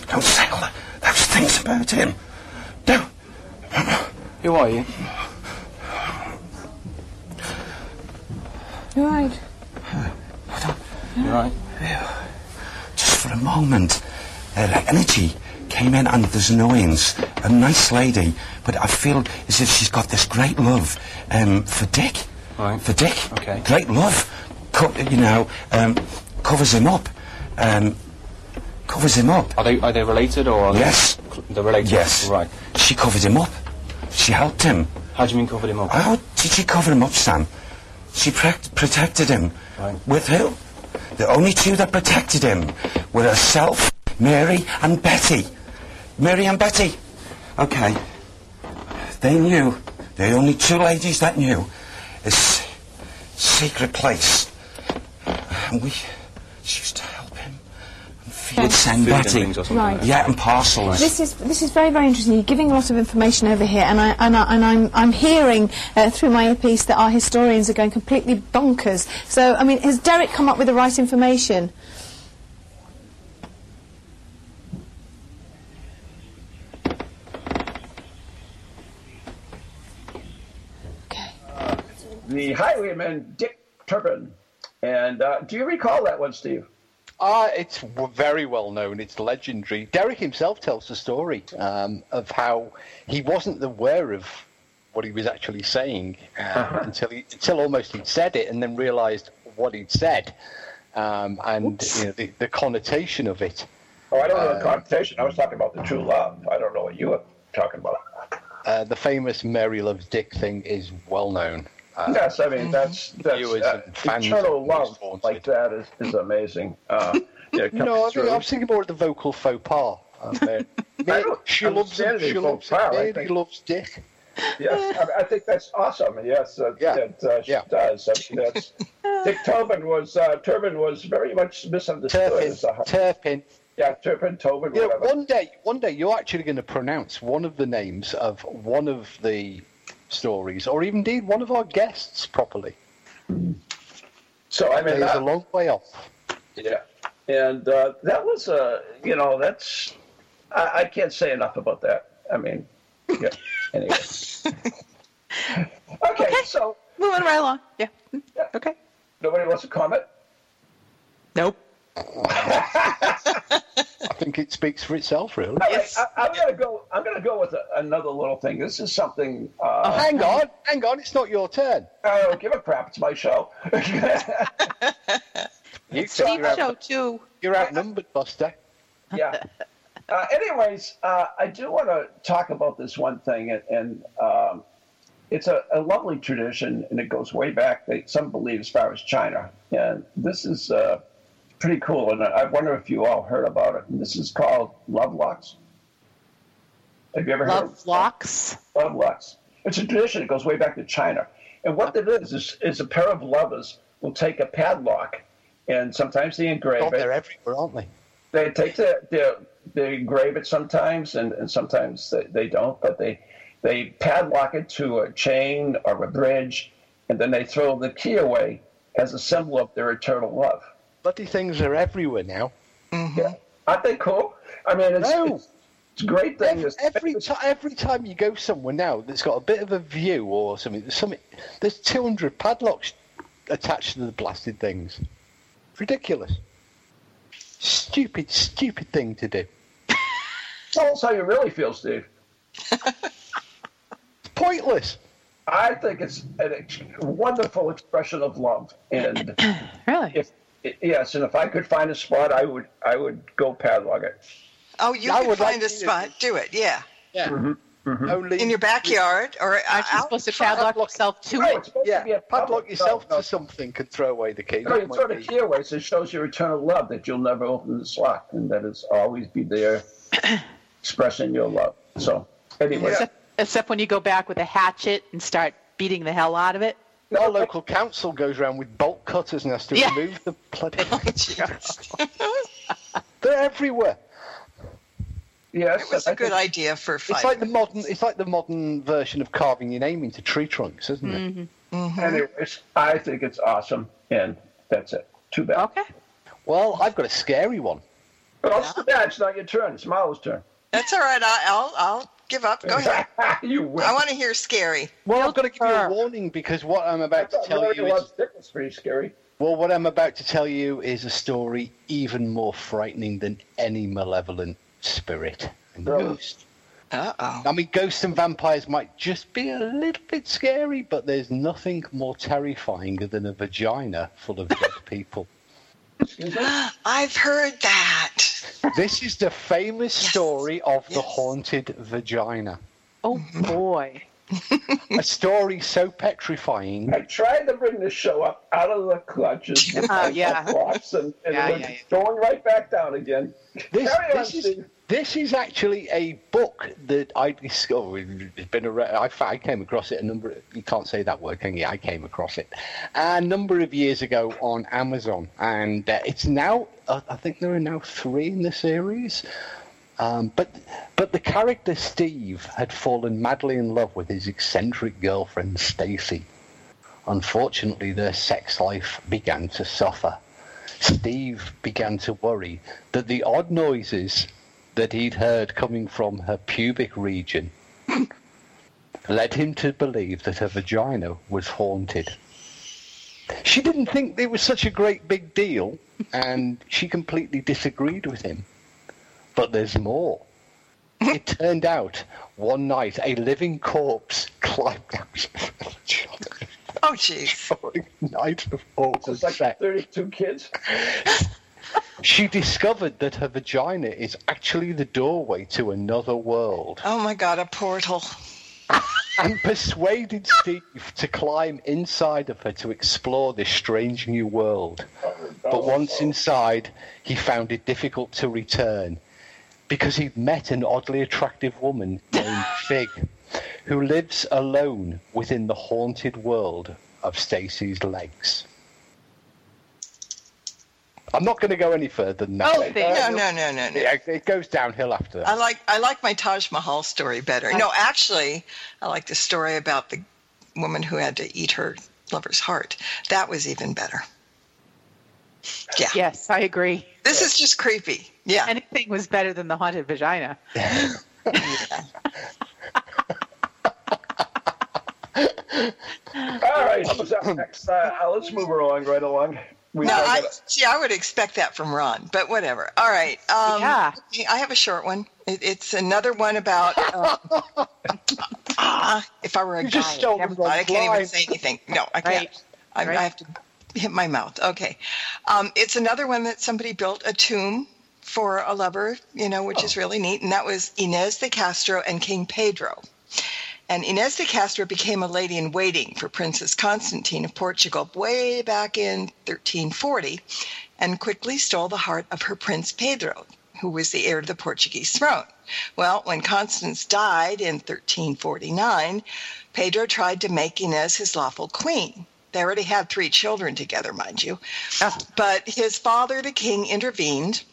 Don't say all that, those things about him. Don't. Who are you? You right? You right? Just for a moment, her energy came in and there's annoyance. A nice lady, but I feel as if she's got this great love um, for Dick. Right. For Dick. Okay. Great love. Co- you know, um, covers him up. Um, covers him up. Are they are they related or are Yes. they, they're related? Yes. Right. She covered him up. She helped him. How do you mean covered him up? How did she cover him up, Sam? She protected him. Right. With who? The only two that protected him were herself, Mary, and Betty. Mary and Betty. Okay. They knew. The only two ladies that knew. This secret place. And we. She used to help him. And feed Yes. send Food and Betty. things or Right. Yeah, and parcels. This is this is very very interesting. You're giving a lot of information over here, and I and, I, and I'm I'm hearing uh, through my earpiece that our historians are going completely bonkers. So I mean, has Derek come up with the right information? The highwayman Dick Turpin. And uh, do you recall that one, Steve? Uh, it's very well known. It's legendary. Derek himself tells the story um, of how he wasn't aware of what he was actually saying uh, until he, until almost he'd said it, and then realised what he'd said um, and you know, the, the connotation of it. Oh, I don't know the Uh, connotation. I was talking about the true love. I don't know what you were talking about. Uh, the famous Mary Loves Dick thing is well known. Uh, yes, I mean that's that's Viewers uh, eternal love Haunted. like that is, is amazing. Uh, yeah, no, I, think, through. I was thinking more of the vocal faux pas. Um, uh, I she loves him. She loves faux pas. him. I think- loves Dick. Yes, I, I think that's awesome. Yes, uh, Yeah. that uh, she Yeah. does. I mean, that's, Dick Tobin was uh, Turbin was very much misunderstood. Turpin. as a- Turpin. yeah, Turpin, Tobin, You know, whatever. one day, one day, you're actually going to pronounce one of the names of one of the stories, or even indeed one of our guests properly. so I mean, He's that, a long way off. yeah, and uh, that was uh, you know that's I, I can't say enough about that. I mean, yeah. anyway. okay, so Moving right along. Yeah. Yeah. Okay. nobody wants to comment. Nope. I think it speaks for itself, really. All right, I, I'm gonna go. I'm gonna go with a, another little thing. This is something. Uh, Oh, hang on, hang on, it's not your turn. I don't give a crap. It's my show. You, Steve you're, out, show too. you're outnumbered, Buster. yeah. Uh, anyways, uh, I do want to talk about this one thing, and, and um, it's a, a lovely tradition, and it goes way back. They, some believe as far as China, and this is uh, pretty cool. And I wonder if you all heard about it. And this is called love locks. Have you ever heard of Love locks. love locks. It's a tradition. It goes way back to China. And what it is is, is a pair of lovers will take a padlock, and sometimes they engrave God, it. they're everywhere, aren't they? They take the, the they engrave it sometimes, and, and sometimes they, they don't. But they they padlock it to a chain or a bridge, and then they throw the key away as a symbol of their eternal love. Bloody things are everywhere now. Mm-hmm. Yeah. Aren't they cool? I mean, it's, No. it's, it's great thing. Every, every, ti every time you go somewhere now that's got a bit of a view or something, there's something. There's 200 padlocks attached to the blasted things. Ridiculous. Stupid, stupid thing to do. Tell us how you really feel, Steve. It's pointless. I think it's a ex- wonderful expression of love, and Really? if yes, and if I could find a spot, I would I would go padlock it. Oh, you I can find like a to- spot. Do it. Yeah. Yeah. Mm-hmm, mm-hmm. Only In your backyard or Aren't you supposed to padlock yourself to No, it? it's supposed to be yeah, a padlock yourself no, to something and throw away the key. No, you throw the key away, so it shows your eternal love that you'll never open this lock, and that it's always be there, expressing your love. So, anyway, Except, except when you go back with a hatchet and start beating the hell out of it. Our local council goes around with bolt cutters and has to Yeah. remove the bloody. They're everywhere. yes, It was a good idea for It's five. like the modern. It's like the modern version of carving your name into tree trunks, isn't Mm-hmm. it? Mm-hmm. Anyways, I think it's awesome, and that's it. Too bad. Okay. Well, I've got a scary one. Well, it's too bad. It's not your turn. It's Marlo's turn. That's all right. I- I'll I'll give up. Go ahead. you win. I want to hear scary. Well, I've got to give you a warning because what I'm about to tell you is loves Dick was pretty scary. well, what I'm about to tell you is a story even more frightening than any malevolent spirit and ghost. Uh oh. I mean, ghosts and vampires might just be a little bit scary, but there's nothing more terrifying than a vagina full of dead people. I've heard that. This is the famous Yes. story of the haunted vagina. Oh boy. A story so petrifying. I tried to bring the show up out of the clutches with Oh, my yeah. and, and Yeah, it went yeah, yeah. going right back down again. This, Carry on, this is Steve. This is actually a book that I discovered. It's been a I, came across it a number. You can't say that word, can you? I came across it a number of years ago on Amazon, and uh, it's now. I think there are now three in the series. Um, but but the character Steve had fallen madly in love with his eccentric girlfriend Stacy. Unfortunately, their sex life began to suffer. Steve began to worry that the odd noises that he'd heard coming from her pubic region led him to believe that her vagina was haunted. She didn't think it was such a great big deal, and she completely disagreed with him. But there's more. It turned out one night a living corpse climbed out of her vagina Oh, jeez. night of awful It's like sex. 32 kids. She discovered that her vagina is actually the doorway to another world Oh my God, a portal. and persuaded Steve to climb inside of her to explore this strange new world. But once inside, he found it difficult to return because he'd met an oddly attractive woman named Fig who lives alone within the haunted world of Stacy's legs. I'm not going to go any further than that. Oh, thank No, no, no, no, no. Yeah, it goes downhill after I like I like my Taj Mahal story better. No, actually, I like the story about the woman who had to eat her lover's heart. That was even better. Yeah. Yes, I agree. This is just creepy. Yeah. Anything was better than the haunted vagina. All right, who's up next? Uh, let's move her along right along. We no, I, that- see, I would expect that from Ron, but whatever. All right. Um, Yeah. okay, I have a short one. It, it's another one about. Ah, if I were a You guy, just stole never Ron's mind, I can't even say anything. No, I can't. Right. I, Right. I have to hit my mouth. Okay. Um, it's another one that somebody built a tomb for a lover, you know, which is really neat, and that was Inez de Castro and King Pedro. And Inez de Castro became a lady in waiting for Princess Constantine of Portugal way back in 1340 and quickly stole the heart of her Prince Pedro, who was the heir to the Portuguese throne. Well, when Constance died in 1349, Pedro tried to make Inez his lawful queen. They already had three children together, mind you. But his father, the king, intervened.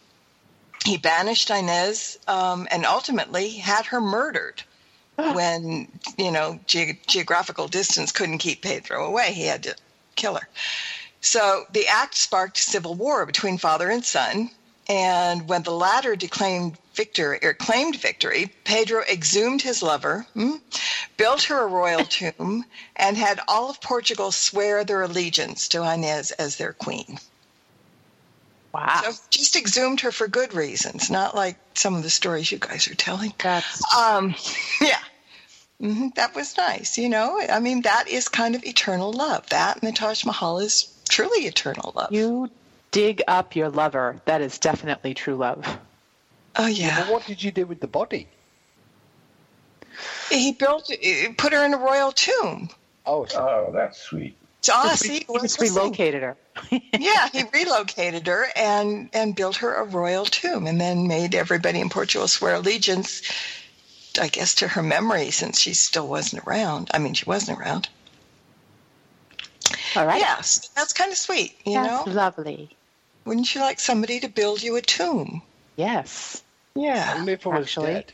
He banished Inez um, and ultimately had her murdered when you know ge- geographical distance couldn't keep Pedro away. He had to kill her. So the act sparked civil war between father and son. And when the latter declaimed victory or claimed victory, Pedro exhumed his lover, hmm, built her a royal tomb, and had all of Portugal swear their allegiance to Inez as their queen. Wow. So just exhumed her for good reasons, not like some of the stories you guys are telling. That's Um, yeah. hmm That was nice, you know. I mean, that is kind of eternal love. That and the Taj Mahal is truly eternal love. you dig up your lover. That is definitely true love. oh yeah. Well, what did you do with the body? He built, put her in a royal tomb. Oh, Oh, that's sweet. Ah, Just, see, re- we're just relocated her. yeah, he relocated her and and built her a royal tomb, and then made everybody in Portugal swear allegiance. I guess to her memory, since she still wasn't around. I mean, she wasn't around. All right. Yes, that's kind of sweet, you That's know. lovely. Wouldn't you like somebody to build you a tomb? Yes. Yeah. only if I was Actually. dead.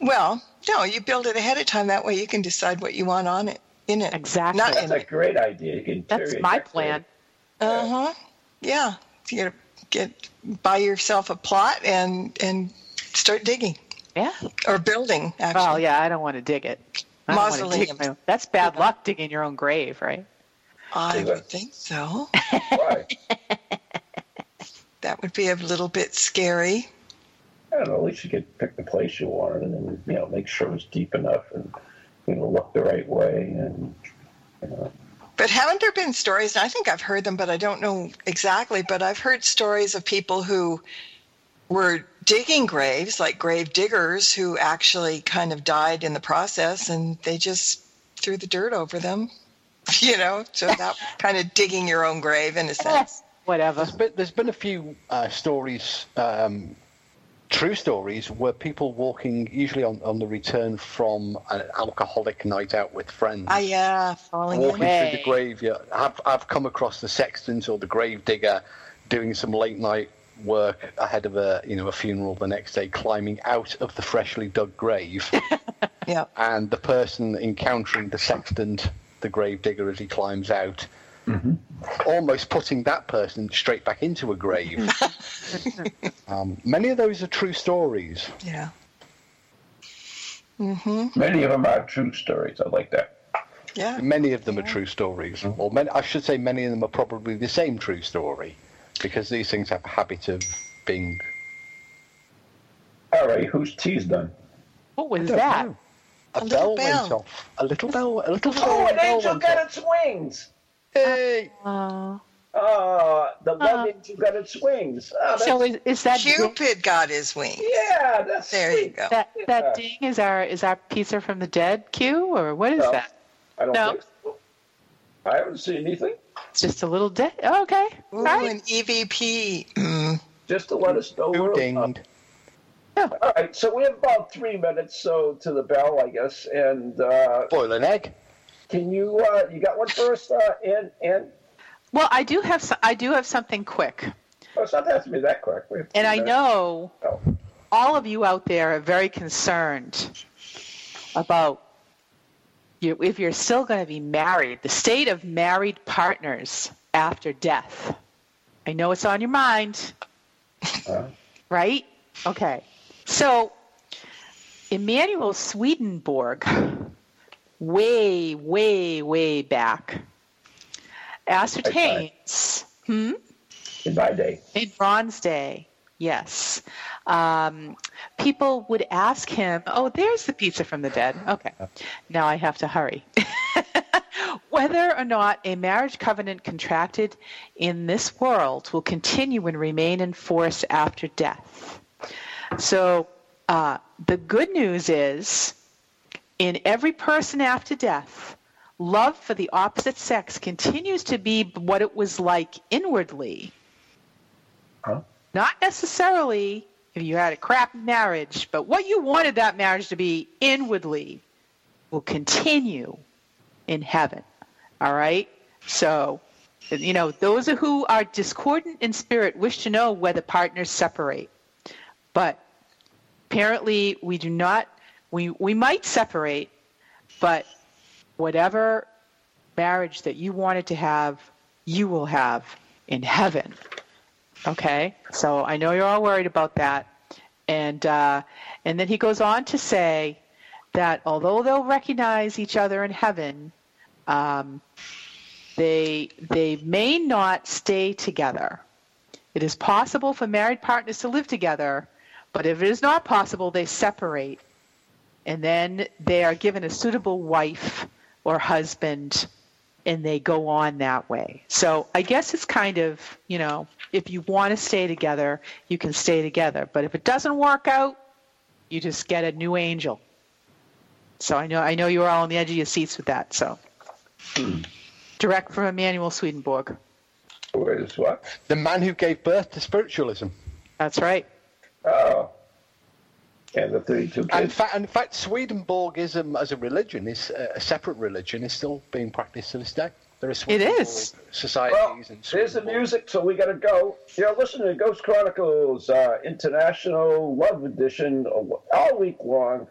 Well, no, you build it ahead of time. That way, you can decide what you want on it. In it. Exactly. Not That's in a it. great idea. You can That's my plan. Uh huh. Yeah. You gotta get buy yourself a plot and and start digging Yeah. or building. Actually. Well, yeah, I don't want to dig it. I don't wanna dig my That's bad luck digging your own grave, right? I would think so. Why? That would be a little bit scary. I don't know. At least you could pick the place you wanted, and then you know make sure it was deep enough and you know look the right way, and you know. But haven't there been stories? And I think I've heard them, but I don't know exactly. But I've heard stories of people who were digging graves, like grave diggers, who actually kind of died in the process, and they just threw the dirt over them. You know, so that kind of digging your own grave in a sense. Whatever. There's been, there's been a few uh, stories, um, true stories, were people walking, usually on, on the return from an alcoholic night out with friends, Ah, yeah, falling in. walking through Way. the graveyard. I've, I've come across the sextons or the grave digger doing some late night work ahead of a you know a funeral the next day, climbing out of the freshly dug grave, Yeah. and the person encountering the sexton, the grave digger as he climbs out, almost putting that person straight back into a grave. um, many of those are true stories. Yeah. hmm Many of them are true stories. I like that. Yeah. Many of them are true stories, or many, I should say, many of them are probably the same true story, because these things have a habit of being. All right, whose tea's done? What was that? know. A, A little bell, went off. A little bell. A little Oh, an bell angel went got off. its wings. Hey! Uh, Oh, the love Uh. angel got its wings. Oh, so is, is that ding, Cupid got his wings. yeah, that's There you go. that Yeah. that ding is our is our pizza from the dead cue or what is No. that? I don't No. think so. I haven't seen anything. It's just a little dead. Oh, okay. Ooh, All right. an EVP. Mm. Just to let us know Who where dinged? All right, so we have about three minutes so to the bell, I guess. And uh, Boil an egg. Can you uh, you got one first, uh, Ann? Ann? Well, I do have some, I do have something quick, Oh, it's not has to be that quick. And I know Oh. all of you out there are very concerned about you if you're still going to be married, the state of married partners after death. I know it's on your mind, Uh, right? Okay. So, Emanuel Swedenborg, way, way, way back, ascertains. Hmm? In my day. In Ron's day, yes. Um, people would ask him, oh, there's the pizza from the dead. Okay, now I have to hurry. Whether or not a marriage covenant contracted in this world will continue and remain in force after death. So uh, the good news is in every person after death, love for the opposite sex continues to be what it was like inwardly. Huh? Not necessarily if you had a crap marriage, but what you wanted that marriage to be inwardly will continue in heaven. All right? So, you know, those who are discordant in spirit wish to know whether partners separate. But apparently we do not we we might separate, but whatever marriage that you wanted to have, you will have in heaven. Okay, so I know you're all worried about that, and uh, and then he goes on to say that although they'll recognize each other in heaven, um, they they may not stay together. It is possible for married partners to live together, but if it is not possible, they separate, and then they are given a suitable wife or husband and they go on that way. So I guess it's kind of, you know, if you want to stay together, you can stay together. But if it doesn't work out, you just get a new angel. So I know I know you're all on the edge of your seats with that. So direct from Emanuel Swedenborg. Where's what? The man who gave birth to spiritualism. That's right. Oh. And the 32 kids. in fact, in fact Swedenborgism as a religion is uh, a separate religion is still being practiced to this day. There are It is. societies and There's the music, so we got to go. You're listening to Ghost Chronicles uh, International Love Edition all week long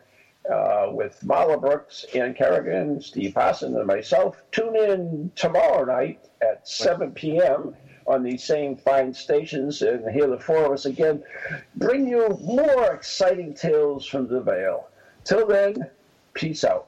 uh, with Marla Brooks, Ann Kerrigan, Steve Hassan, and myself. Tune in tomorrow night at 7 p.m. on these same fine stations and hear the four of us again bring you more exciting tales from the veil. Till then, peace out.